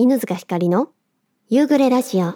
犬塚ひかりの夕暮れラジオ。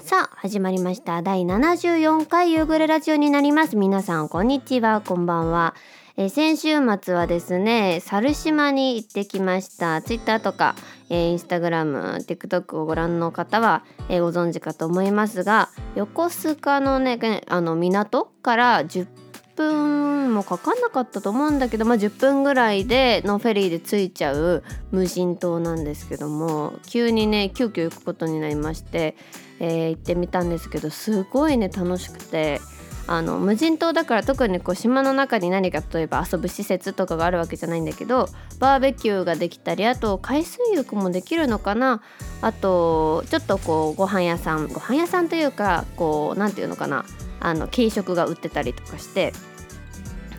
さあ始まりました。第74回夕暮れラジオになります。皆さんこんにちは。こんばんは。えー先週末はですね猿島に行ってきましたツイッターとか、えーインスタグラム TikTok をご覧の方は、えーご存知かと思いますが横須賀のねあの港から10分もかかんなかったと思うんだけど、まあ、10分ぐらいでのフェリーで着いちゃう無人島なんですけども急にね急遽行くことになりまして、えー行ってみたんですけどすごいね楽しくて。あの無人島だから特にこう島の中に何か例えば遊ぶ施設とかがあるわけじゃないんだけどバーベキューができたりあと海水浴もできるのかな。あとちょっとこうご飯屋さんご飯屋さんというかこうなんていうのかな。あの軽食が売ってたりとかして。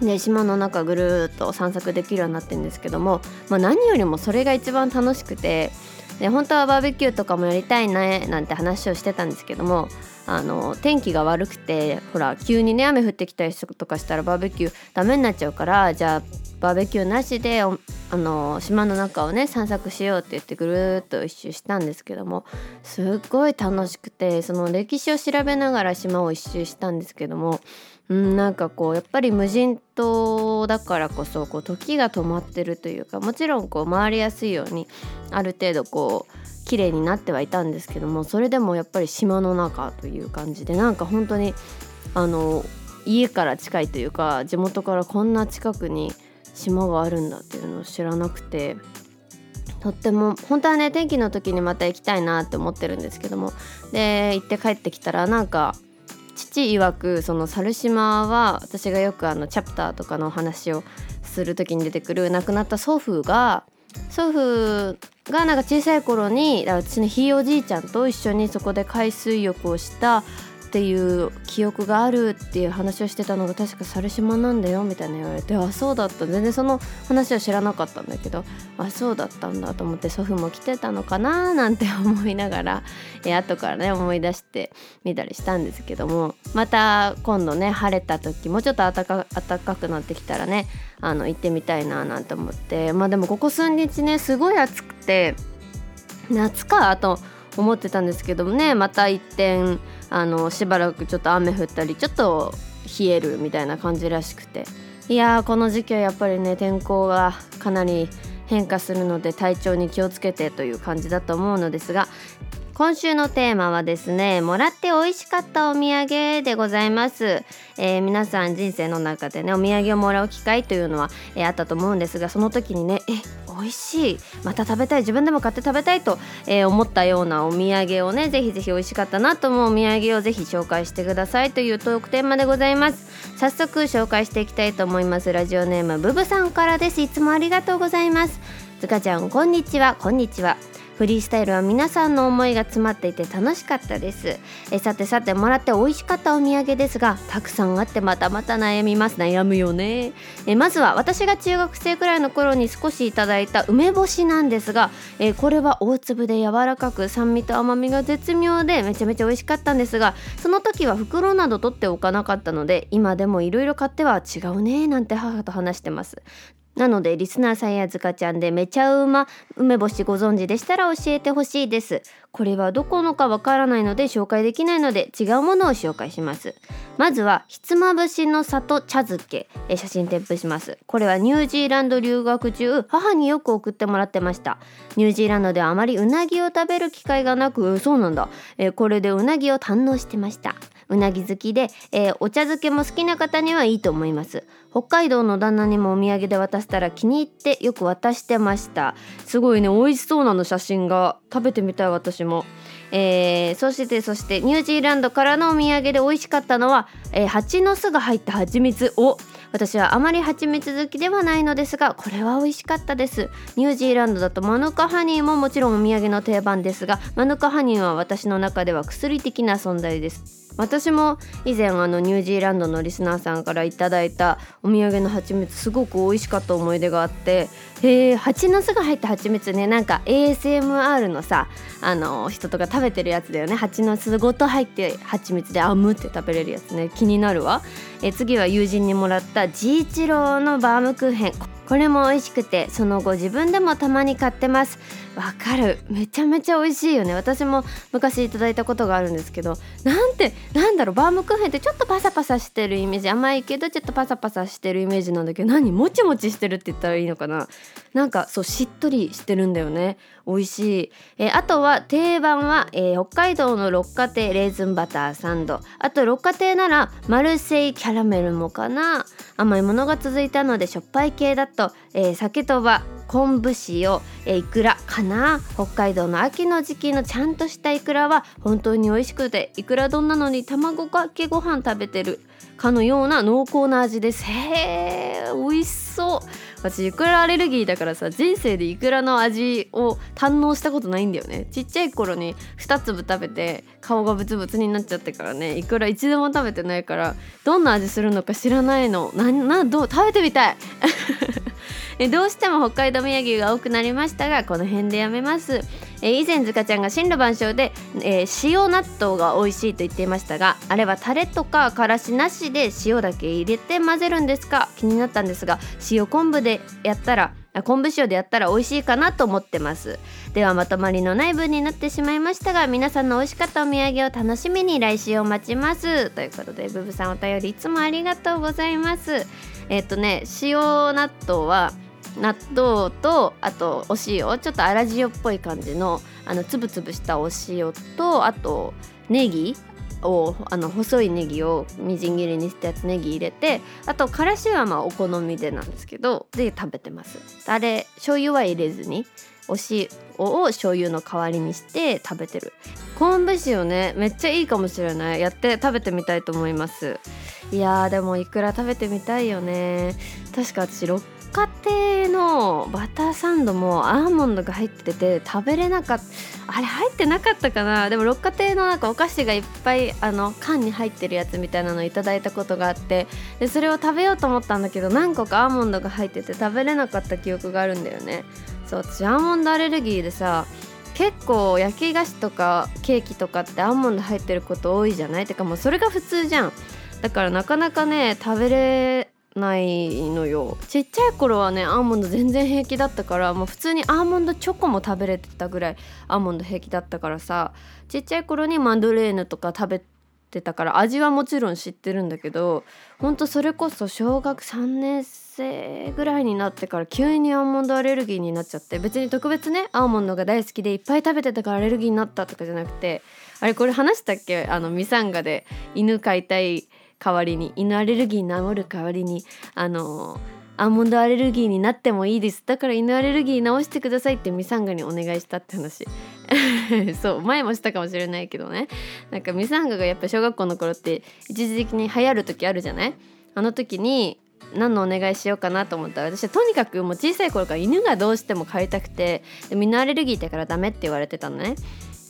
で島の中ぐるっと散策できるようになってるんですけども、まあ、何よりもそれが一番楽しくてで本当はバーベキューとかもやりたいねなんて話をしてたんですけどもあの天気が悪くてほら急にね雨降ってきたりとかしたらバーベキューダメになっちゃうからじゃあバーベキューなしであの島の中をね散策しようって言ってぐるっと一周したんですけどもすっごい楽しくてその歴史を調べながら島を一周したんですけどもうん、なんかこうやっぱり無人島だからこそこう時が止まってるというかもちろんこう回りやすいようにある程度こう綺麗になってはいたんですけどもそれでもやっぱり島の中という感じでなんか本当にあの家から近いというか地元からこんな近くに島があるんだっていうのを知らなくて。とっても本当はね天気の時にまた行きたいなって思ってるんですけどもで行って帰ってきたらなんか父曰くその猿島は私がよくあのチャプターとかのお話をする時に出てくる亡くなった祖父が祖父がなんか小さい頃に私のひいおじいちゃんと一緒にそこで海水浴をしたっていう記憶があるっていう話をしてたのが確か猿島なんだよみたいな言われてあそうだった全然その話は知らなかったんだけどあそうだったんだと思って祖父も来てたのかななんて思いながら え後からね思い出してみたりしたんですけどもまた今度ね晴れた時もうちょっと暖か暖かくなってきたらねあの行ってみたいななんて思ってまあでもここ数日ねすごい暑くて夏かあと思ってたんですけどもねまた一転あのしばらくちょっと雨降ったりちょっと冷えるみたいな感じらしくて。いやーこの時期はやっぱりね天候がかなり変化するので体調に気をつけてという感じだと思うのですが今週のテーマはですねもらって美味しかったお土産でございます、えー皆さん人生の中でねお土産をもらう機会というのは、えーあったと思うんですがその時にねえ美味しい。また食べたい。自分でも買って食べたいと、えー思ったようなお土産をねぜひぜひ美味しかったなと思うお土産をぜひ紹介してくださいというトークテーマでございます。早速紹介していきたいと思います。ラジオネームブブさんからです。いつもありがとうございます。ずかちゃんこんにちは。こんにちは。フリースタイルは皆さんの思いが詰まっていて楽しかったです。えさてさてもらって美味しかったお土産ですがたくさんあってまたまた悩みます。悩むよね。えまずは私が中学生くらいの頃に少しいただいた梅干しなんですがえこれは大粒で柔らかく酸味と甘みが絶妙でめちゃめちゃ美味しかったんですがその時は袋など取っておかなかったので今でもいろいろ買っては違うねなんて母と話してます。なのでリスナーさんやずかちゃんでめちゃうま梅干しご存知でしたら教えてほしいです。これはどこのかわからないので紹介できないので違うものを紹介します。まずはひつまぶしの里茶漬け写真添付します。これはニュージーランド留学中母によく送ってもらってました。ニュージーランドではあまりうなぎを食べる機会がなくそうなんだ。えこれでうなぎを堪能してました。うなぎ好きで、えーお茶漬けも好きな方にはいいと思います。北海道の旦那にもお土産で渡したら気に入ってよく渡してました。すごいね美味しそうなの写真が食べてみたい私も。えーそしてそしてニュージーランドからのお土産で美味しかったのは、えー蜂の巣が入った蜂蜜を。私はあまり蜂蜜好きではないのですがこれは美味しかったです。ニュージーランドだとマヌカハニーももちろんお土産の定番ですがマヌカハニーは私の中では薬的な存在です。私も以前あのニュージーランドのリスナーさんからいただいたお土産の蜂蜜すごく美味しかった思い出があって、え、蜂の巣が入った蜂蜜ね。なんか ASMR のさあの人とか食べてるやつだよね。蜂の巣ごと入って蜂蜜であむって食べれるやつね。気になるわ、え、次は友人にもらったジーチローのバームクーヘン。これも美味しくてその後自分でもたまに買ってます。わかる。めちゃめちゃ美味しいよね。私も昔いただいたことがあるんですけど。なんてなんだろう。バームクーヘンってちょっとパサパサしてるイメージ。甘いけどちょっとパサパサしてるイメージなんだけど。何？もちもちしてるって言ったらいいのかな。なんかそうしっとりしてるんだよね。美味しい、えー、あとは定番は、えー、北海道の六花亭レーズンバターサンド。あと六花亭ならマルセイキャラメルもかな。甘いものが続いたのでしょっぱい系だと、えー、酒とば昆布塩、えいくらかな。北海道の秋の時期のちゃんとしたいくらは本当に美味しくていくら丼なのに卵かけご飯食べてるかのような濃厚な味です。へー美味しそう。私いくらアレルギーだからさ人生でイクラの味を堪能したことないんだよね。ちっちゃい頃に2粒食べて顔がブツブツになっちゃってからね。イクラ一度も食べてないからどんな味するのか知らないの。ななどう食べてみたい。どうしても北海道土産が多くなりましたがこの辺でやめます。え以前塚ちゃんが真羅万象で、えー、塩納豆が美味しいと言っていましたがあれはタレとかからしなしで塩だけ入れて混ぜるんですか？気になったんですが塩昆布でやったら昆布塩でやったら美味しいかなと思ってます。ではまとまりのない分になってしまいましたが皆さんの美味しかったお土産を楽しみに来週を待ちます。ということでブブさんお便りいつもありがとうございます。えっ、とね塩納豆は納豆とあとお塩ちょっと粗塩っぽい感じのあのつぶつぶしたお塩とあとネギをあの細いネギをみじん切りにしたやつネギ入れてあとからしはまあお好みでなんですけどで食べてます。あれ醤油は入れずにお塩を醤油の代わりにして食べてる。昆布塩ねめっちゃいいかもしれない。やって食べてみたいと思います。いやでもいくら食べてみたいよね。確か私家庭のバターサンドもアーモンドが入ってて食べれなかったあれ入ってなかったかな？でも六花亭のなんかお菓子がいっぱいあの缶に入ってるやつみたいなのいただいたことがあってでそれを食べようと思ったんだけど何個かアーモンドが入ってて食べれなかった記憶があるんだよね。そう私アーモンドアレルギーでさ結構焼き菓子とかケーキとかってアーモンド入ってること多いじゃない？てかもうそれが普通じゃん。だからなかなかね食べれないのよ。ちっちゃい頃はねアーモンド全然平気だったからもう普通にアーモンドチョコも食べれてたぐらいアーモンド平気だったからさちっちゃい頃にマンドレーヌとか食べてたから味はもちろん知ってるんだけどほんとそれこそ小学3年生ぐらいになってから急にアーモンドアレルギーになっちゃって別に特別ねアーモンドが大好きでいっぱい食べてたからアレルギーになったとかじゃなくてあれこれ話したっけ？あのミサンガで犬飼いたい代わりに犬アレルギー治る代わりにあのアーモンドアレルギーになってもいいです。だから犬アレルギー治してくださいってミサンガにお願いしたって話。そう前もしたかもしれないけどね。なんかミサンガがやっぱ小学校の頃って一時的に流行る時あるじゃない？あの時に何のお願いしようかなと思ったら私はとにかくもう小さい頃から犬がどうしても飼いたくてで犬アレルギーだからダメって言われてたのね。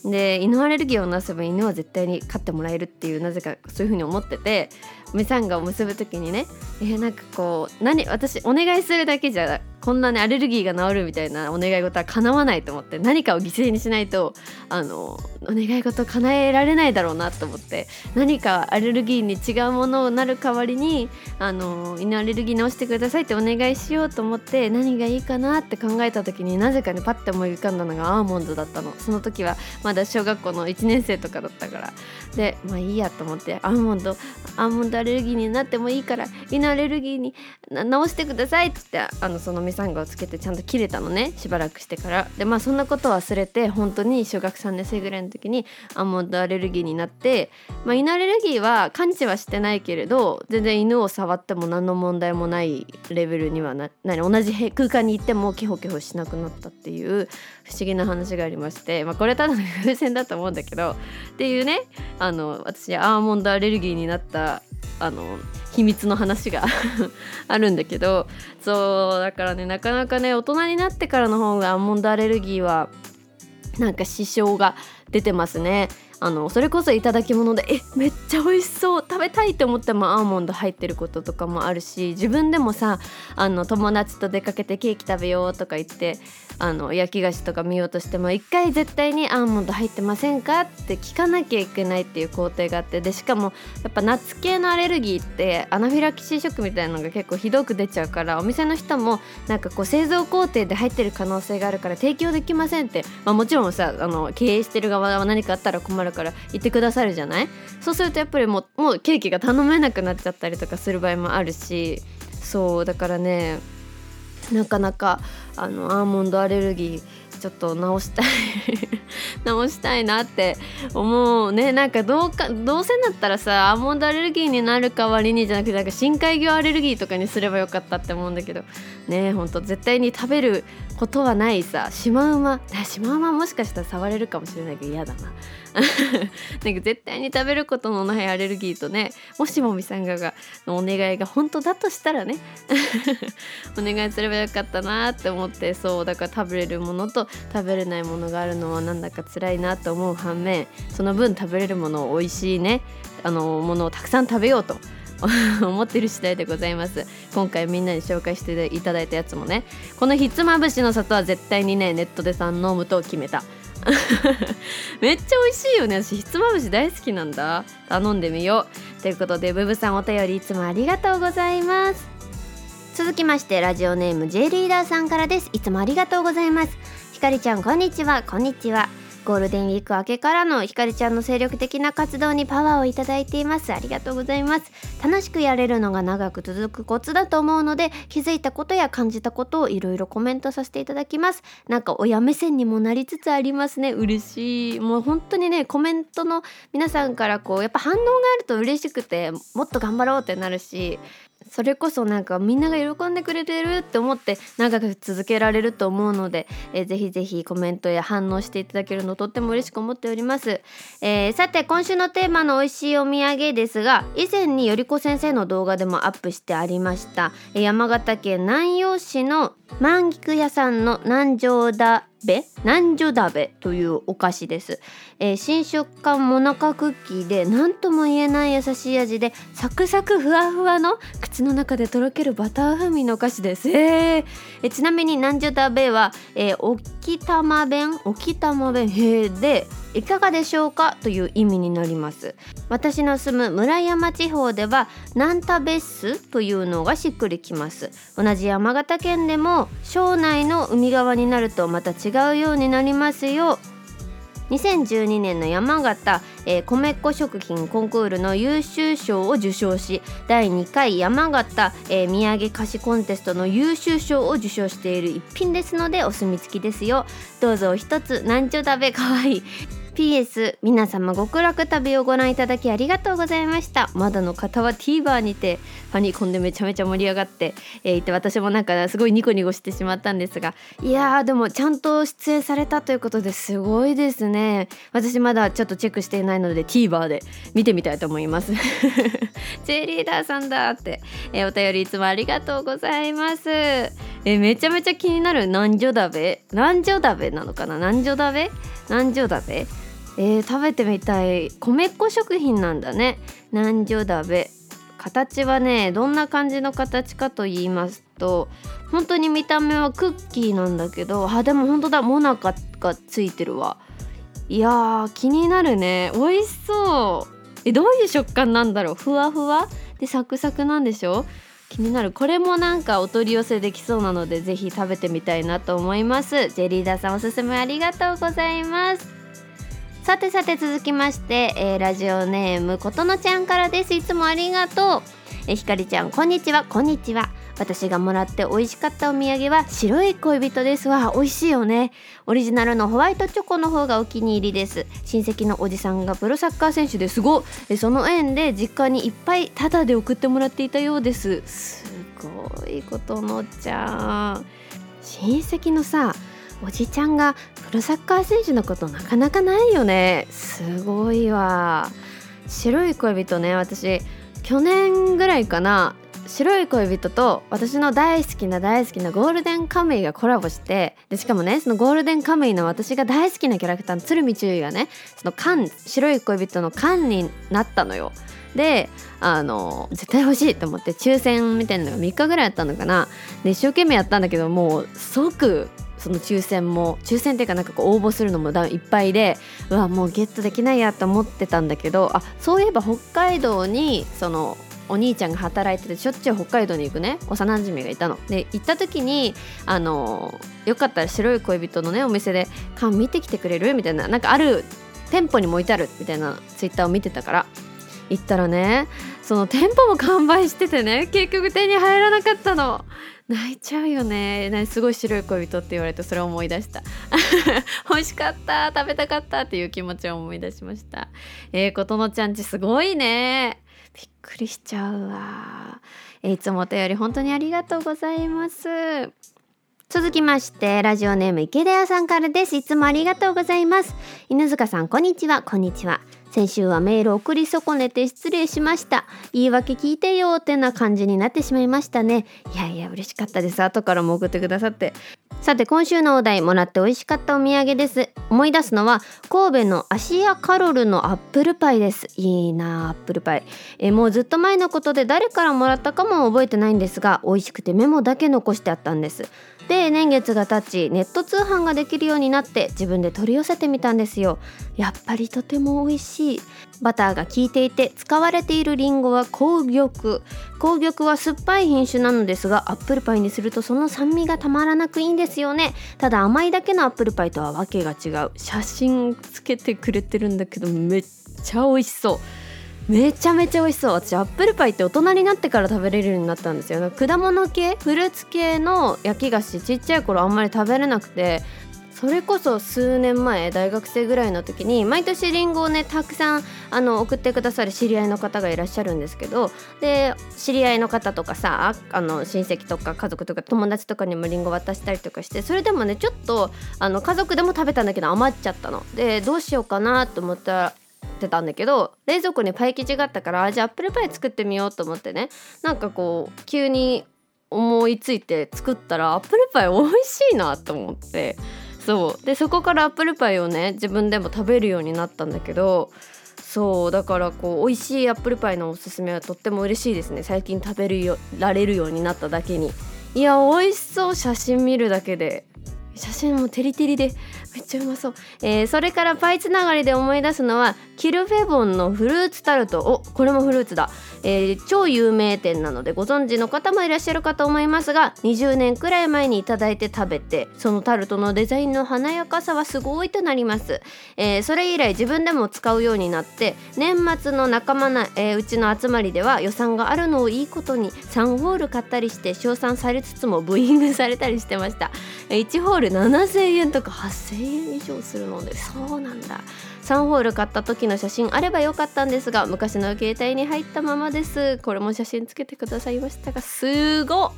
で犬アレルギーをなせば犬は絶対に飼ってもらえるっていうなぜかそういうふうに思っててミサンガを結ぶ時にねえー、なんかこう何私お願いするだけじゃこんなねアレルギーが治るみたいなお願い事は叶わないと思って何かを犠牲にしないとあのお願い事叶えられないだろうなと思って何かアレルギーに違うものになる代わりにあの犬アレルギー治してくださいってお願いしようと思って何がいいかなって考えた時になぜかねパッて思い浮かんだのがアーモンドだったの。その時はまだ小学校の1年生とかだったから。でまあいいやと思ってアーモンドアーモンドアレルギーになってもいいから犬アレルギーに治してくださいってあのそのミサンガをつけてちゃんと切れたのねしばらくしてから。でまあそんなこと忘れて本当に小学3年生ぐらいの時にアーモンドアレルギーになって、まあ、犬アレルギーは感知はしてないけれど全然犬を触っても何の問題もないレベルにはな何同じ空間に行ってもキホキホしなくなったっていう不思議な話がありまして、まあ、これただの偶然だと思うんだけどっていうねあの私アーモンドアレルギーになったあの秘密の話が あるんだけどそうだからねなかなかね大人になってからの方がアーモンドアレルギーはなんか支障が出てますね。あのそれこそいただき物でえめっちゃ美味しそう食べたいって思ってもアーモンド入ってることとかもあるし自分でもさあの友達と出かけてケーキ食べようとか言ってあの焼き菓子とか見ようとしても一回絶対にアーモンド入ってませんかって聞かなきゃいけないっていう工程があってでしかもやっぱナッツ系のアレルギーってアナフィラキシーショックみたいなのが結構ひどく出ちゃうからお店の人もなんかこう製造工程で入ってる可能性があるから提供できませんって、まあ、もちろんさあの経営してる側は何かあったら困るから言ってくださるじゃない？そうするとやっぱりもうもうケーキが頼めなくなっちゃったりとかする場合もあるし。そうだからねなかなかあのアーモンドアレルギーちょっと直したい。直したいなって思うね。なんかどうかどうせだったらさアーモンドアレルギーになる代わりにじゃなくてなんか深海魚アレルギーとかにすればよかったって思うんだけど。ねほんと絶対に食べることはないさシマウマ シマウマもしかしたら触れるかもしれないけど嫌だな。なんか絶対に食べることのないアレルギーとねもしもみさんががのお願いが本当だとしたらね お願いすればよかったなって思ってそうだから食べれるものと食べれないものがあるのはなんだか辛いなと思う反面その分食べれるものを美味しいねあのものをたくさん食べようと 思ってる次第でございます。今回みんなに紹介していただいたやつもねこのひつまぶしの里は絶対にねネットでさん飲むと決めた。めっちゃ美味しいよね。私ひつまぶし大好きなんだ。頼んでみよう。ということでブブさんお便りいつもありがとうございます。続きましてラジオネーム J リーダーさんからです。いつもありがとうございます。ひかりちゃんこんにちは。こんにちは。ゴールデンウィーク明けからのひかりちゃんの精力的な活動にパワーをいただいています。ありがとうございます。楽しくやれるのが長く続くコツだと思うので気づいたことや感じたことをいろいろコメントさせていただきます。なんか親目線にもなりつつありますね。嬉しい。もう本当にねコメントの皆さんからこうやっぱ反応があると嬉しくてもっと頑張ろうってなるしそれこそなんかみんなが喜んでくれてるって思って長く続けられると思うので、えー、ぜひぜひコメントや反応していただけるのとっても嬉しく思っております、えー、さて今週のテーマの美味しいお土産ですが以前によりこ先生の動画でもアップしてありました山形県南陽市の満菊屋さんの南城だべ南女鍋というお菓子です、えー、新食感もなかクッキーで何とも言えない優しい味でサクサクふわふわの口の中でとろけるバター風味のお菓子です、えー、えちなみに南女鍋は、えー、沖玉弁沖玉弁へでいかがでしょうかという意味になります。私の住む村山地方ではナンタベッスというのがしっくりきます。同じ山形県でも庄内の海側になるとまた違うようになりますよ。2012年の山形、えー、米粉食品コンクールの優秀賞を受賞し第2回山形、えー、土産菓子コンテストの優秀賞を受賞している一品ですのでお墨付きですよ。どうぞ一つなんちょ食べかわいい。PS 皆様極楽旅をご覧いただきありがとうございました。まだの方は TVer にてファニコンでめちゃめちゃ盛り上がって、えー、いて私もなんかすごいニコニコしてしまったんですがいやーでもちゃんと出演されたということですごいですね。私まだちょっとチェックしていないので TVer で見てみたいと思います。J リーダーさんだって、えー、お便りいつもありがとうございます。えー、めちゃめちゃ気になる南女鍋？南女鍋なのかな？南女鍋？南女鍋？えー、食べてみたい米粉食品なんだね。南女鍋形はねどんな感じの形かと言いますと本当に見た目はクッキーなんだけどあでも本当だ。モナカがついてるわ。いやー気になるね。美味しそう。えどういう食感なんだろう。ふわふわ？でサクサクなんでしょ？気になる。これもなんかお取り寄せできそうなのでぜひ食べてみたいなと思います。ジェリーダーさんおすすめありがとうございます。さてさて続きまして、えー、ラジオネームことのちゃんからです。いつもありがとう。えひかりちゃんこんにちは。こんにちは。私がもらって美味しかったお土産は白い恋人です。わ美味しいよね。オリジナルのホワイトチョコの方がお気に入りです。親戚のおじさんがプロサッカー選手ですごいその縁で実家にいっぱいタダで送ってもらっていたようです。すごいことのちゃん。親戚のさおじちゃんがプロサッカー選手のことなかなかないよね。すごいわ。白い恋人ね私。去年ぐらいかな。白い恋人と私の大好きな大好きなゴールデンカムイがコラボしてでしかもねそのゴールデンカムイの私が大好きなキャラクターの鶴見注意がねその缶白い恋人の缶になったのよ。であの絶対欲しいと思って抽選みたいなのが3日ぐらいやったのかな。で一生懸命やったんだけどもう即その抽選も抽選っていうかなんかこう応募するのもいっぱいでうわもうゲットできないやと思ってたんだけどあそういえば北海道にそのお兄ちゃんが働いててしょっちゅう北海道に行くね幼馴染がいたの。で行った時にあのよかったら白い恋人のねお店で「缶見てきてくれる?」みたいななんかある店舗にも置いてあるみたいなツイッターを見てたから行ったらねその店舗も完売しててね結局手に入らなかったの。泣いちゃうよね。すごい白い恋人って言われてそれを思い出した。欲しかった食べたかったっていう気持ちを思い出しました。えー、ことのちゃんちすごいね。びっくりしちゃうわ、えー、いつもお便り本当にありがとうございます。続きましてラジオネーム池田屋さんからです。いつもありがとうございます。犬塚さんこんにちは。こんにちは。先週はメール送り損ねて失礼しました。言い訳聞いてよってな感じになってしまいましたね。いやいや嬉しかったです。後からも送ってくださって。さて今週のお題もらって美味しかったお土産です。思い出すのは神戸のアシアカロルのアップルパイです。いいなアップルパイ。えもうずっと前のことで誰からもらったかも覚えてないんですが美味しくてメモだけ残してあったんです。で年月が経ちネット通販ができるようになって自分で取り寄せてみたんですよ。やっぱりとても美味しい。バターが効いていて使われているリンゴは紅玉。紅玉は酸っぱい品種なのですがアップルパイにするとその酸味がたまらなくいいんですよね。ただ甘いだけのアップルパイとはわけが違う。写真つけてくれてるんだけどめっちゃ美味しそう。めちゃめちゃ美味しそう私アップルパイって大人になってから食べれるようになったんですよ果物系フルーツ系の焼き菓子ちっちゃい頃あんまり食べれなくてそれこそ数年前大学生ぐらいの時に毎年りんごをねたくさんあの送ってくださる知り合いの方がいらっしゃるんですけどで知り合いの方とかさあの親戚とか家族とか友達とかにもりんご渡したりとかしてそれでもねちょっとあの家族でも食べたんだけど余っちゃったの。でどうしようかなと思ったらってたんだけど冷蔵庫にパイ生地があったからじゃあアップルパイ作ってみようと思ってね。なんかこう急に思いついて作ったらアップルパイ美味しいなと思って。そう。でそこからアップルパイをね自分でも食べるようになったんだけどそう。だからこう美味しいアップルパイのおすすめはとっても嬉しいですね。最近食べるよられるようになっただけに。いや美味しそう。写真見るだけで。写真もテリテリで。めっちゃうまそう、えー、それからパイつながりで思い出すのはキルフェボンのフルーツタルト。おこれもフルーツだ、えー、超有名店なのでご存知の方もいらっしゃるかと思いますが20年くらい前に頂いて食べてそのタルトのデザインの華やかさはすごいとなります、えー、それ以来自分でも使うようになって年末の仲間な、え、うちの集まりでは予算があるのをいいことに3ホール買ったりして称賛されつつもブーイングされたりしてました。1ホール7000円とか8000円。以上するのでそうなんだ。3ホール買った時の写真あればよかったんですが昔の携帯に入ったままです。これも写真つけてくださいましたがすごっ。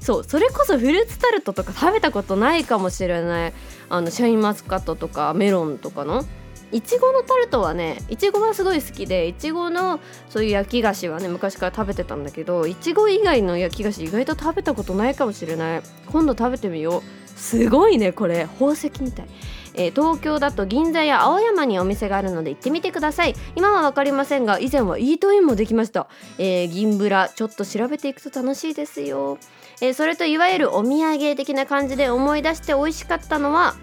そうそれこそフルーツタルトとか食べたことないかもしれない。あのシャインマスカットとかメロンとかの。いちごのタルトはねいちごはすごい好きでいちごのそういう焼き菓子はね昔から食べてたんだけどいちご以外の焼き菓子意外と食べたことないかもしれない。今度食べてみよう。すごいねこれ。宝石みたい。えー、東京だと銀座や青山にお店があるので行ってみてください。今は分かりませんが以前はイートインもできました、えー、銀ブラちょっと調べていくと楽しいですよ、えー、それといわゆるお土産的な感じで思い出して美味しかったのは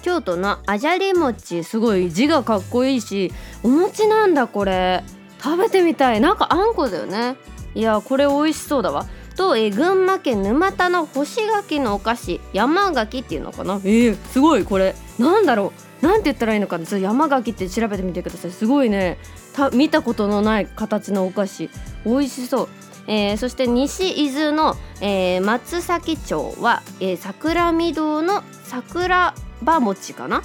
京都のあじゃり餅。すごい字がかっこいいしお餅なんだこれ。食べてみたい。なんかあんこだよね。いやこれ美味しそうだわ。と、えー、群馬県沼田の干し柿のお菓子山柿っていうのかな？えー、すごいこれ。なんだろう？なんて言ったらいいのかな？山柿って調べてみてください。すごいね。見たことのない形のお菓子。美味しそう。えー、そして西伊豆の、えー、松崎町は、えー、桜見堂の桜庭餅かな？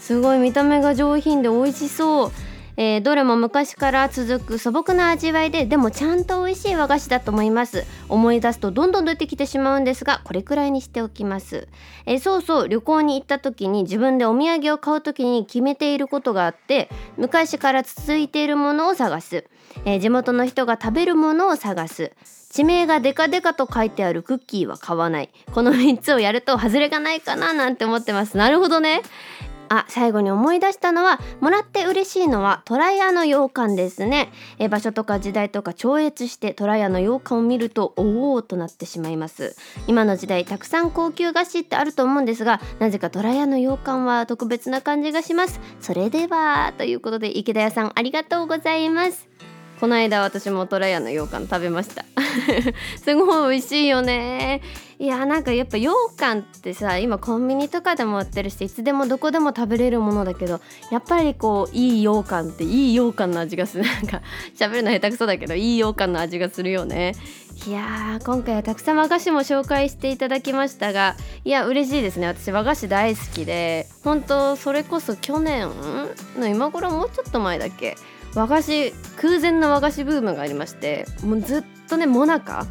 すごい見た目が上品で美味しそうえー、どれも昔から続く素朴な味わいででもちゃんと美味しい和菓子だと思います。思い出すとどんどん出てきてしまうんですがこれくらいにしておきます、えー、そうそう旅行に行った時に自分でお土産を買う時に決めていることがあって昔から続いているものを探す、えー、地元の人が食べるものを探す。地名がデカデカと書いてあるクッキーは買わない。この3つをやると外れがないかななんて思ってます。なるほどね。あ最後に思い出したのはもらって嬉しいのはトラヤの羊羹ですね。え場所とか時代とか超越してトラヤの羊羹を見るとおおとなってしまいます。今の時代たくさん高級菓子ってあると思うんですがなぜかトラヤの羊羹は特別な感じがします。それではということで池田屋さんありがとうございます。この間私もトラヤの羊羹食べました。すごい美味しいよね。いやなんかやっぱ羊羹ってさ今コンビニとかでも売ってるしいつでもどこでも食べれるものだけどやっぱりこういい羊羹っていい羊羹の味がする。なんか喋るの下手くそだけどいい羊羹の味がするよね。いやー今回はたくさん和菓子も紹介していただきましたがいや嬉しいですね。私和菓子大好きで本当それこそ去年の今頃もうちょっと前だっけ和菓子空前の和菓子ブームがありましてもうずっとねもなか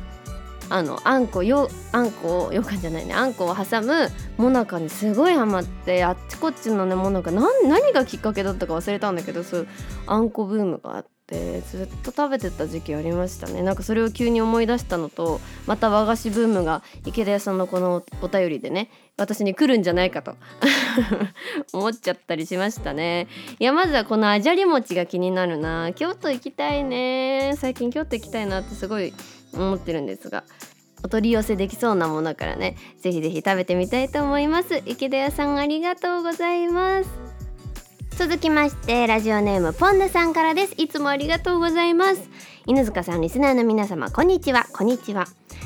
あのあんこよあんこよかんじゃないね。あんこを挟むもなかにすごいハマってあっちこっちのねもなか何がきっかけだったか忘れたんだけどそうあんこブームがあってずっと食べてた時期ありましたね。なんかそれを急に思い出したのとまた和菓子ブームが池田屋さんのこのお便りでね私に来るんじゃないかと 思っちゃったりしましたね。いやまずはこのあじゃり餅が気になるな。京都行きたいね。最近京都行きたいなってすごい思ってるんですがお取り寄せできそうなものからねぜひぜひ食べてみたいと思います。池田屋さんありがとうございます。続きましてラジオネームポンヌさんからです。いつもありがとうございます。犬塚さんリスナーの皆様こんにちは。こんにちは。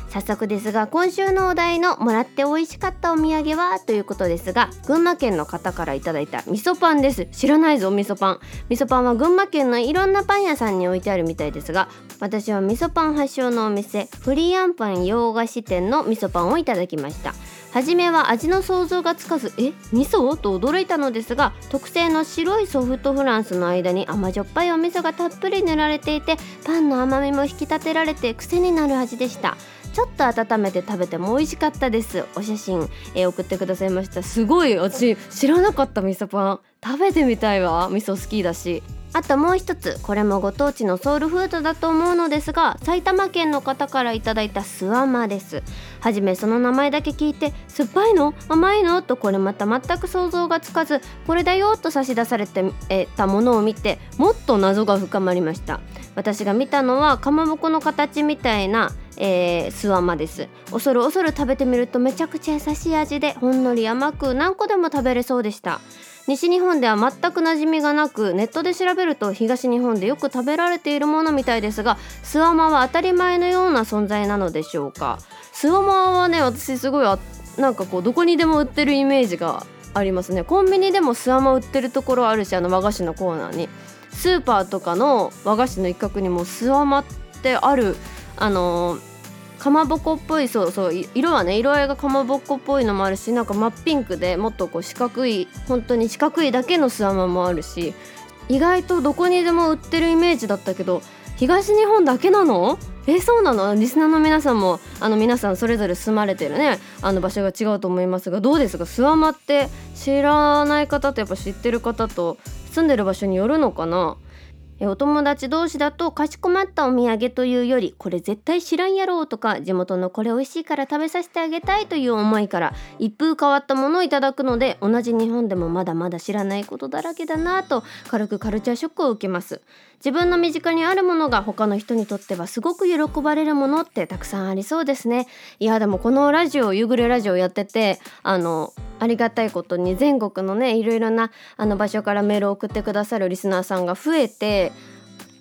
早速ですが今週のお題のもらって美味しかったお土産はということですが群馬県の方からいただいた味噌パンです。知らないぞ味噌パン。味噌パンは群馬県のいろんなパン屋さんに置いてあるみたいですが私は味噌パン発祥のお店フリーアンパン洋菓子店の味噌パンをいただきました。初めは味の想像がつかずえ味噌と驚いたのですが特製の白いソフトフランスの間に甘じょっぱいお味噌がたっぷり塗られていてパンの甘みも引き立てられて癖になる味でした。ちょっと温めて食べても美味しかったです。お写真、えー、送ってくださいました。すごい私知らなかった味噌パン。食べてみたいわ。味噌好きだし。あともう一つこれもご当地のソウルフードだと思うのですが埼玉県の方からいただいたスワマです。はじめその名前だけ聞いて酸っぱいの甘いのとこれまた全く想像がつかずこれだよと差し出されてえたものを見てもっと謎が深まりました。私が見たのはかまぼこの形みたいなえー、スワマです。恐る恐る食べてみるとめちゃくちゃ優しい味でほんのり甘く何個でも食べれそうでした。西日本では全く馴染みがなくネットで調べると東日本でよく食べられているものみたいですがスワマは当たり前のような存在なのでしょうか。スワマはね私すごいあなんかこうどこにでも売ってるイメージがありますね。コンビニでもスワマ売ってるところあるしあの和菓子のコーナーに。スーパーとかの和菓子の一角にもスワマってあるあのーかまぼこっぽいそうそう色はね色合いがかまぼこっぽいのもあるしなんか真っピンクでもっとこう四角い本当に四角いだけの巣穴もあるし意外とどこにでも売ってるイメージだったけど東日本だけなの？えそうなの？リスナーの皆さんもあの皆さんそれぞれ住まれてるねあの場所が違うと思いますがどうですか？諏訪間って知らない方とやっぱ知ってる方と住んでる場所によるのかな？お友達同士だとかしこまったお土産というよりこれ絶対知らんやろうとか地元のこれ美味しいから食べさせてあげたいという思いから一風変わったものをいただくので同じ日本でもまだまだ知らないことだらけだなと軽くカルチャーショックを受けます。自分の身近にあるものが他の人にとってはすごく喜ばれるものってたくさんありそうですね。いやでもこのラジオ夕暮れラジオやっててあのありがたいことに全国のねいろいろなあの場所からメールを送ってくださるリスナーさんが増えて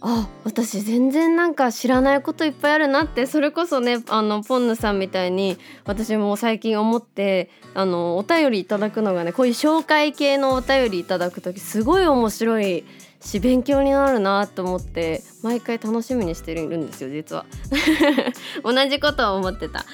あ私全然なんか知らないこといっぱいあるなってそれこそねあのポンヌさんみたいに私も最近思ってあのお便りいただくのがねこういう紹介系のお便りいただく時すごい面白いし勉強になるなと思って毎回楽しみにしてるんですよ実は。同じことを思ってた、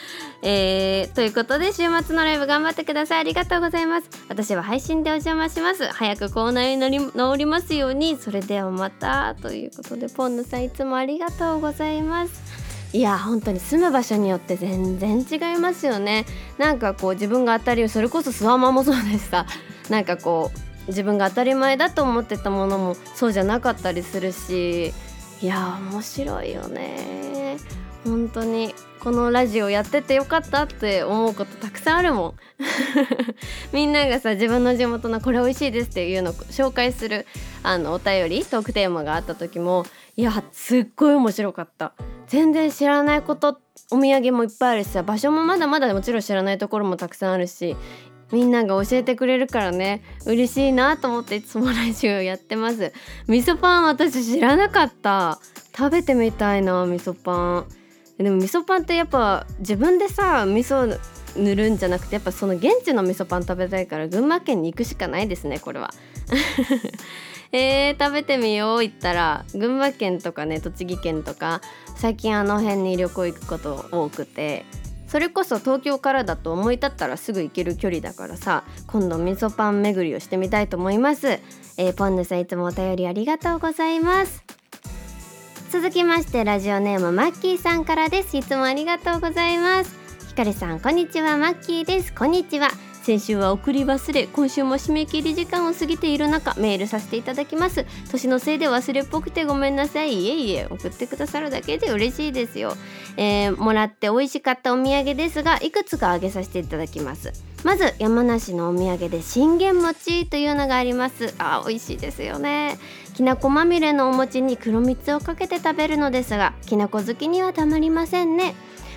えー、ということで週末のライブ頑張ってください。ありがとうございます。私は配信でお邪魔します。早くコーナーに治りますように。それではまた。ということでポンヌさんいつもありがとうございます。いや本当に住む場所によって全然違いますよね。なんかこう自分が当たりそれこそスワマもそうでした。なんかこう自分が当たり前だと思ってたものもそうじゃなかったりするしいや面白いよね。本当にこのラジオやっててよかったって思うことたくさんあるもん。みんながさ自分の地元のこれ美味しいですっていうのを紹介するあのお便りトークテーマがあった時もいやすっごい面白かった。全然知らないことお土産もいっぱいあるしさ場所もまだまだもちろん知らないところもたくさんあるしみんなが教えてくれるからね。嬉しいなと思っていつもラジオやってます。味噌パン私知らなかった。食べてみたいな味噌パン。でも味噌パンってやっぱ自分でさ味噌塗るんじゃなくてやっぱその現地の味噌パン食べたいから群馬県に行くしかないですねこれは。えー、食べてみよう行ったら。群馬県とかね栃木県とか。最近あの辺に旅行行くこと多くて。それこそ東京からだと思い立ったらすぐ行ける距離だからさ今度味噌パン巡りをしてみたいと思います、えー、ポンヌさんいつもお便りありがとうございます。続きましてラジオネームマッキーさんからです。いつもありがとうございます。ひかりさんこんにちは。マッキーです。こんにちは。先週は送り忘れ今週も締め切り時間を過ぎている中メールさせていただきます。年のせいで忘れっぽくてごめんなさい。いえいえ送ってくださるだけで嬉しいですよ、えー、もらって美味しかったお土産ですがいくつかあげさせていただきます。まず山梨のお土産で信玄餅というのがあります。あ美味しいですよね。きなこまみれのお餅に黒蜜をかけて食べるのですがきなこ好きにはたまりませんね。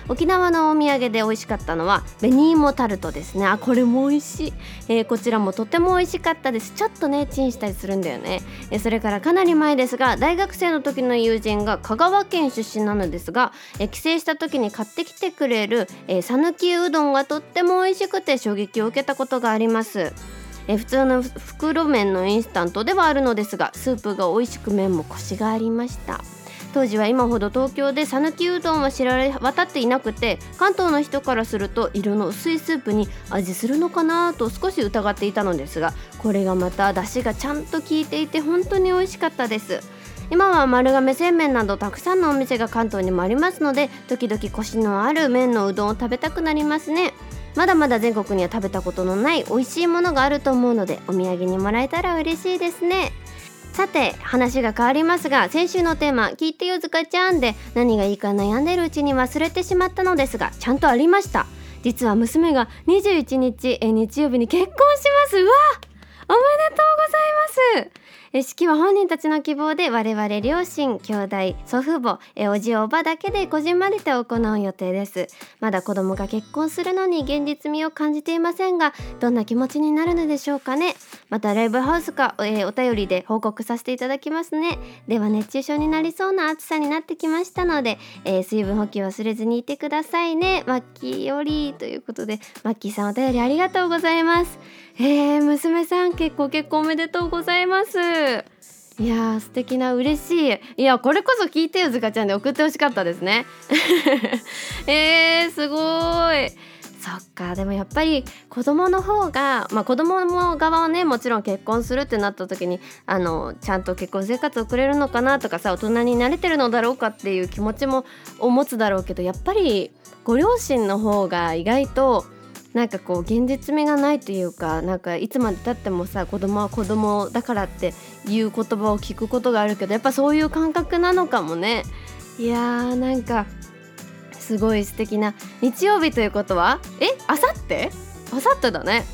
沖縄のお土産で美味しかったのは紅芋タルトですね。あこれも美味しい、えー、こちらもとても美味しかったです。ちょっとねチンしたりするんだよね、えー、それからかなり前ですが大学生の時の友人が香川県出身なのですが、えー、帰省した時に買ってきてくれる讃岐、うどんがとっても美味しくて衝撃を受けたことがあります。え普通の袋麺のインスタントではあるのですがスープが美味しく麺もコシがありました。当時は今ほど東京で讃岐うどんは知られ渡っていなくて関東の人からすると色の薄いスープに味するのかなと少し疑っていたのですがこれがまた出汁がちゃんと効いていて本当に美味しかったです。今は丸亀製麺などたくさんのお店が関東にもありますので時々コシのある麺のうどんを食べたくなりますね。まだまだ全国には食べたことのない美味しいものがあると思うのでお土産にもらえたら嬉しいですね。さて話が変わりますが先週のテーマ「聞いてよずかちゃん」で何がいいか悩んでるうちに忘れてしまったのですがちゃんとありました。実は娘が21日え日曜日に結婚します。うわおめでとうございます。式は本人たちの希望で我々両親兄弟祖父母おじおばだけでこじんまりと行う予定です。まだ子供が結婚するのに現実味を感じていませんがどんな気持ちになるのでしょうかね。またライブハウスか、えー、お便りで報告させていただきますね。では熱中症になりそうな暑さになってきましたので、えー、水分補給忘れずにいてくださいね。マッキーよりということでマッキーさんお便りありがとうございます。えー、娘さん結構結構おめでとうございます。いや素敵な嬉しい。いやこれこそ聞いてよずかちゃんで送ってほしかったですね。えー、すごい。そっかでもやっぱり子供の方がまあ子供も側はねもちろん結婚するってなった時にあのちゃんと結婚生活を送れるのかなとかさ大人に慣れてるのだろうかっていう気持ちもを持つだろうけどやっぱりご両親の方が意外となんかこう現実味がないというかなんかいつまでたってもさ子供は子供だからっていう言葉を聞くことがあるけどやっぱそういう感覚なのかもね。いやーなんかすごい素敵な日曜日ということは？え？あさってあさってだね。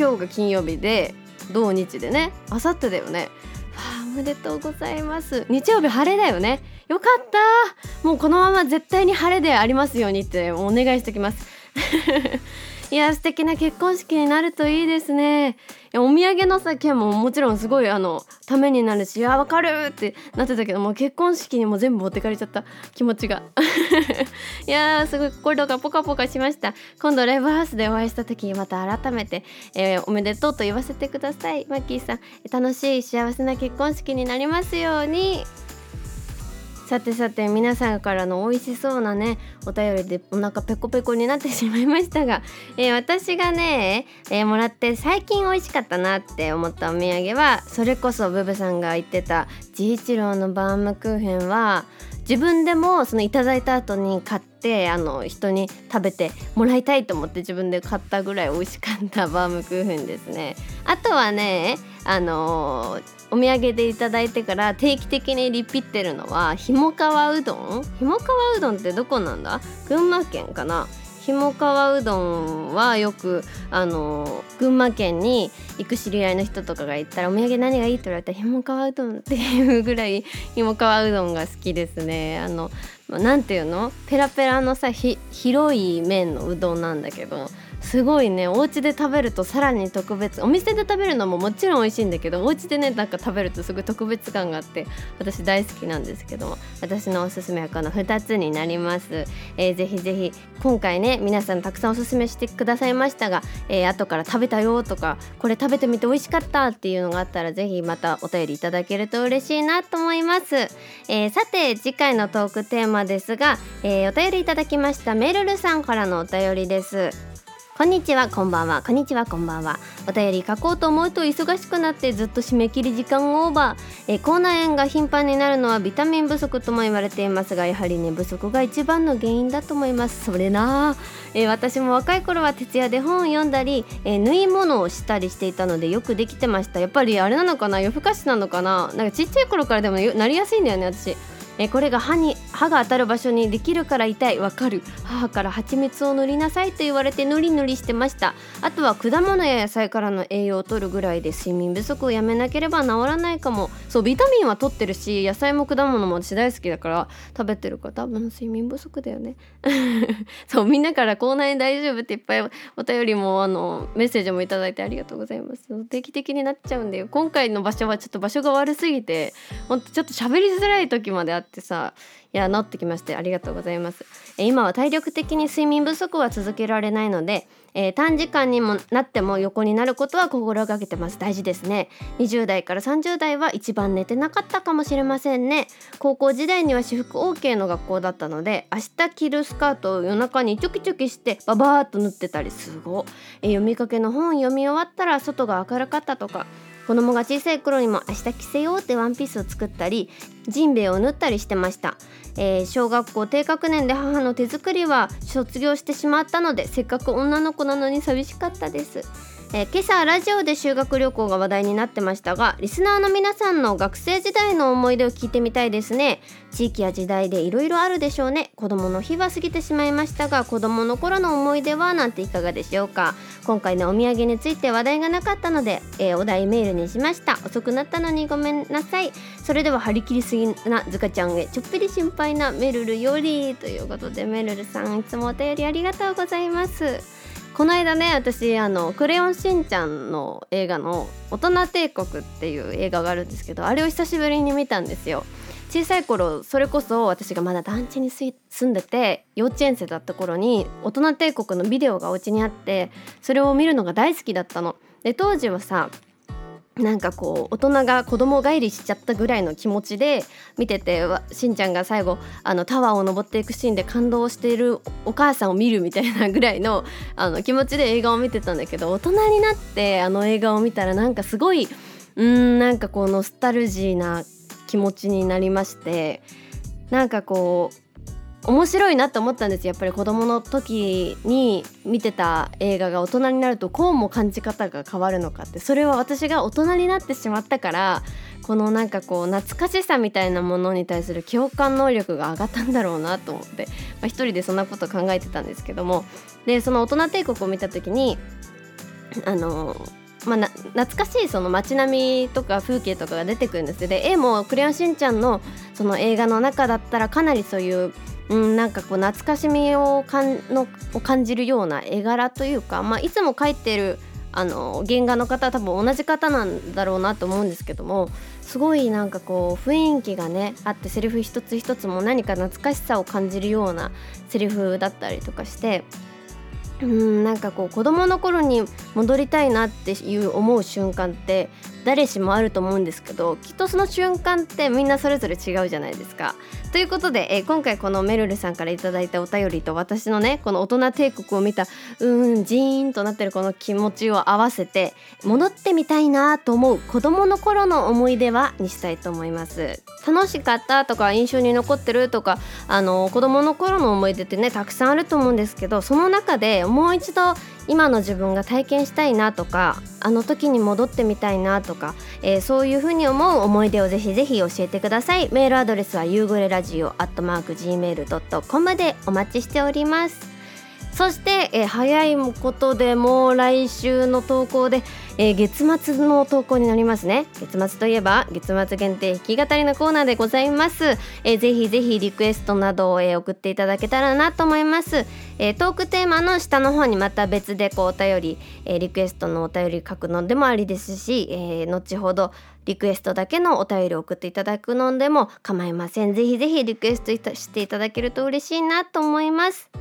今日が金曜日で土日でね。あさってだよね。わあおめでとうございます。日曜日晴れだよね。よかった。もうこのまま絶対に晴れでありますようにってお願いしておきます。いや素敵な結婚式になるといいですね。いやお土産のさ件ももちろんすごいあのためになるし「いやわかる!」ってなってたけどもう結婚式にも全部持ってかれちゃった気持ちが。いやーすごい心がポカポカしました。今度ライブハウスでお会いした時また改めて、えー、おめでとうと言わせてください。マッキーさん楽しい幸せな結婚式になりますように。さてさて皆さんからの美味しそうなねお便りでお腹ペコペコになってしまいましたが、えー、私がね、えー、もらって最近美味しかったなって思ったお土産はそれこそブブさんが言ってた治一郎のバームクーヘンは自分でもそのいただいた後に買ってあの人に食べてもらいたいと思って自分で買ったぐらい美味しかったバームクーヘンですね。あとはねあのーお土産でいただいてから定期的にリピってるのはひもかわうどん？ひもかわうどんってどこなんだ？群馬県かな？ひもかわうどんはよくあの群馬県に行く知り合いの人とかが言ったら「お土産何がいい?」って言われたら「ひもかわうどん」っていうぐらい ひもかわうどんが好きですね。あのなんていうの？ペラペラのさ広い麺のうどんなんだけどすごいねお家で食べるとさらに特別お店で食べるのももちろん美味しいんだけどお家でねなんか食べるとすごい特別感があって私大好きなんですけども私のおすすめはこの2つになります、えー、ぜひぜひ今回ね皆さんたくさんおすすめしてくださいましたが、えー、後から食べたよとかこれ食べてみて美味しかったっていうのがあったらぜひまたお便りいただけると嬉しいなと思います、えー、さて次回のトークテーマですが、えお便りいただきましためるるさんからのお便りです。こんにちはこんばんは。こんにちはこんばんは。お便り書こうと思うと忙しくなってずっと締め切り時間オーバー。え口内炎が頻繁になるのはビタミン不足とも言われていますがやはり寝不足が一番の原因だと思います。それなえ私も若い頃は徹夜で本を読んだり、え縫い物をしたりしていたのでよくできてました。やっぱりあれなのかな？夜更かしなのかな？なんかちっちゃい頃からでもなりやすいんだよね私。えこれが歯に歯が当たる場所にできるから痛い。わかる。母から蜂蜜を塗りなさいと言われて塗り塗りしてました。あとは果物や野菜からの栄養を取るぐらいで睡眠不足をやめなければ治らないかも。そうビタミンは取ってるし野菜も果物も私大好きだから食べてるから多分睡眠不足だよね。そうみんなから口内大丈夫っていっぱいお便りもあのメッセージもいただいてありがとうございます。定期的になっちゃうんだよ。今回の場所はちょっと場所が悪すぎてほんとちょっと喋りづらい時まであってってさいや治ってきましてありがとうございます、え今は体力的に睡眠不足は続けられないので、えー、短時間にもなっても横になることは心がけてます。大事ですね。20代から30代は一番寝てなかったかもしれませんね。高校時代には私服 OK の学校だったので明日着るスカートを夜中にチョキチョキしてババーっと縫ってたりすご、えー、読みかけの本読み終わったら外が明るかったとか子供が小さい頃にも明日着せようってワンピースを作ったりジンベエを縫ったりしてました、えー、小学校低学年で母の手作りは卒業してしまったのでせっかく女の子なのに寂しかったです。えー、今朝ラジオで修学旅行が話題になってましたがリスナーの皆さんの学生時代の思い出を聞いてみたいですね。地域や時代でいろいろあるでしょうね。子供の日は過ぎてしまいましたが子供の頃の思い出はなんていかがでしょうか。今回のお土産について話題がなかったので、えー、お題メールにしました。遅くなったのにごめんなさい。それでは張り切りすぎなずかちゃんへちょっぴり心配なメルルよりということでメルルさんいつもお便りありがとうございます。この間ね私あの「クレヨンしんちゃん」の映画の「大人帝国」っていう映画があるんですけどあれを久しぶりに見たんですよ。小さい頃それこそ私がまだ団地に住んでて幼稚園生だった頃に大人帝国のビデオがお家にあってそれを見るのが大好きだったの。で当時はさなんかこう大人が子供帰りしちゃったぐらいの気持ちで見ててしんちゃんが最後あのタワーを登っていくシーンで感動しているお母さんを見るみたいなぐらいのあの気持ちで映画を見てたんだけど大人になってあの映画を見たらなんかすごいうんなんかこうノスタルジーな気持ちになりましてなんかこう面白いなって思ったんですやっぱり子供の時に見てた映画が大人になるとこうも感じ方が変わるのかって。それは私が大人になってしまったからこのなんかこう懐かしさみたいなものに対する共感能力が上がったんだろうなと思って、まあ、一人でそんなこと考えてたんですけども。でその大人帝国を見た時にあのまあ、懐かしいその街並みとか風景とかが出てくるんですよ。で絵も「クレヨンしんちゃんの」その映画の中だったらかなりそういううん、なんかこう懐かしみをかんのを感じるような絵柄というか、まあ、いつも描いてるあの原画の方は多分同じ方なんだろうなと思うんですけどもすごいなんかこう雰囲気がねあってセリフ一つ一つも何か懐かしさを感じるようなセリフだったりとかしてうんなんかこう子供の頃に戻りたいなっていう思う瞬間って誰しもあると思うんですけどきっとその瞬間ってみんなそれぞれ違うじゃないですか。ということで、えー、今回このメルルさんから頂いたお便りと私のねこの大人帝国を見たうんジーンとなってるこの気持ちを合わせて戻ってみたいなと思う子供の頃の思い出はにしたいと思います。楽しかったとか印象に残ってるとかあの子供の頃の思い出ってねたくさんあると思うんですけどその中でもう一度今の自分が体験したいなとかあの時に戻ってみたいなとか、えー、そういうふうに思う思い出をぜひぜひ教えてください。メールアドレスは夕暮れラジオアットマーク Gmail.com でお待ちしております。そして、えー、早いことでもう来週の投稿で、えー、月末の投稿になりますね。月末といえば月末限定弾き語りのコーナーでございます、えー、ぜひぜひリクエストなどを、えー、送っていただけたらなと思います、えー、トークテーマの下の方にまた別でこうお便り、えー、リクエストのお便り書くのでもありですし、えー、後ほどリクエストだけのお便りを送っていただくのでも構いません。ぜひぜひリクエストしていただけると嬉しいなと思います。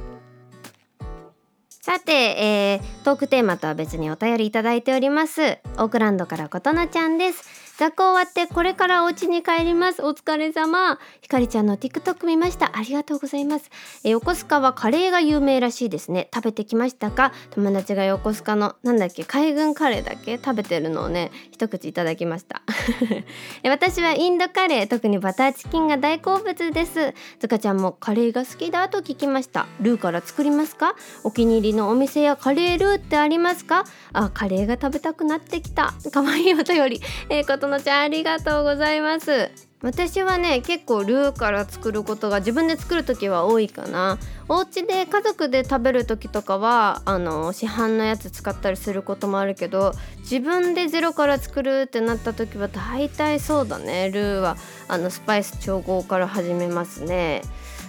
さて、えー、トークテーマとは別にお便りいただいております。オークランドからことなちゃんです。学校終わってこれからお家に帰ります。お疲れ様。ひかりちゃんの TikTok 見ました。ありがとうございます。え横須賀はカレーが有名らしいですね。食べてきましたか？友達が横須賀のなんだっけ？海軍カレーだけ？食べてるのをね一口いただきました。私はインドカレー特にバターチキンが大好物です。つかちゃんもカレーが好きだと聞きました。ルーから作りますか？お気に入りのお店やカレールーってありますか？あカレーが食べたくなってきた。可愛いお便り。えー、とのちゃんありがとうございます。私はね結構ルーから作ることが自分で作る時は多いかな。お家で家族で食べる時とかはあの市販のやつ使ったりすることもあるけど自分でゼロから作るってなった時は大体そうだね。ルーはあのスパイス調合から始めますね。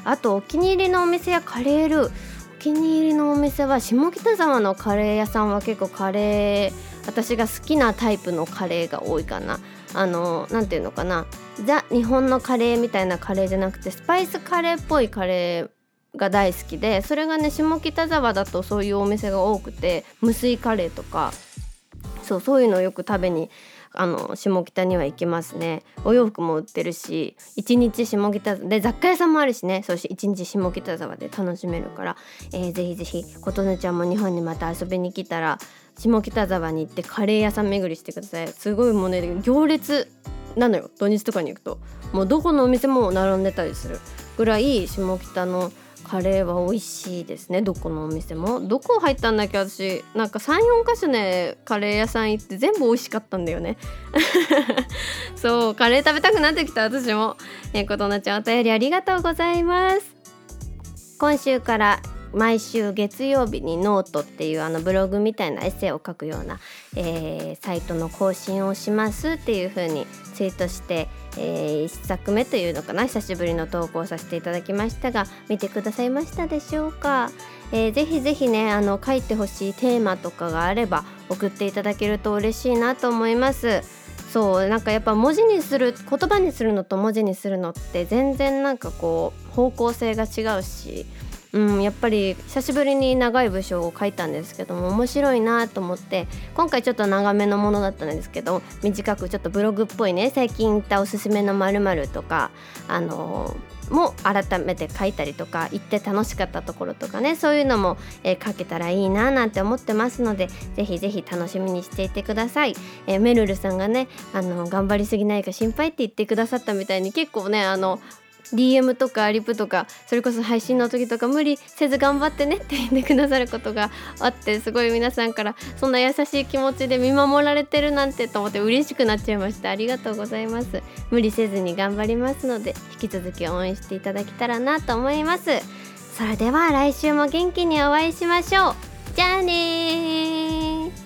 あとお気に入りのお店やカレールー。お気に入りのお店は下北沢のカレー屋さんは結構カレー私が好きなタイプのカレーが多いかな。あの何て言うのかな。ザ日本のカレーみたいなカレーじゃなくてスパイスカレーっぽいカレーが大好きでそれがね下北沢だとそういうお店が多くて無水カレーとかそうそういうのをよく食べにあの下北には行きますね。お洋服も売ってるし一日下北で雑貨屋さんもあるしね。そして一日下北沢で楽しめるから、えー、ぜひぜひ琴音ちゃんも日本にまた遊びに来たら下北沢に行ってカレー屋さん巡りしてください。すごいもうね行列なのよ。土日とかに行くと。もうどこのお店も並んでたりするぐらい下北のカレーは美味しいですね。どこのお店もどこ入ったんだっけ。私なんか34か所ねカレー屋さん行って全部美味しかったんだよね。そうカレー食べたくなってきた私も。えことなちゃんお便りありがとうございます。今週から毎週月曜日にノートっていうあのブログみたいなエッセイを書くような、えー、サイトの更新をしますっていう風にツイートして、えー、1作目というのかな久しぶりの投稿させていただきましたが見てくださいましたでしょうか、えー、ぜひぜひねあの書いてほしいテーマとかがあれば送っていただけると嬉しいなと思います。そうなんかやっぱ文字にする言葉にするのと文字にするのって全然なんかこう方向性が違うしうん、やっぱり久しぶりに長い文章を書いたんですけども面白いなと思って今回ちょっと長めのものだったんですけど短くちょっとブログっぽいね最近行ったおすすめのまるとかあのー、も改めて書いたりとか行って楽しかったところとかねそういうのも、えー、書けたらいいななんて思ってますのでぜひぜひ楽しみにしていてください、えー、めるるさんがねあの頑張りすぎないか心配って言ってくださったみたいに結構ねあの DM とかリプとかそれこそ配信の時とか無理せず頑張ってねって言ってくださることがあってすごい皆さんからそんな優しい気持ちで見守られてるなんてと思って嬉しくなっちゃいました。ありがとうございます。無理せずに頑張りますので引き続き応援していただけたらなと思います。それでは来週も元気にお会いしましょう。じゃあね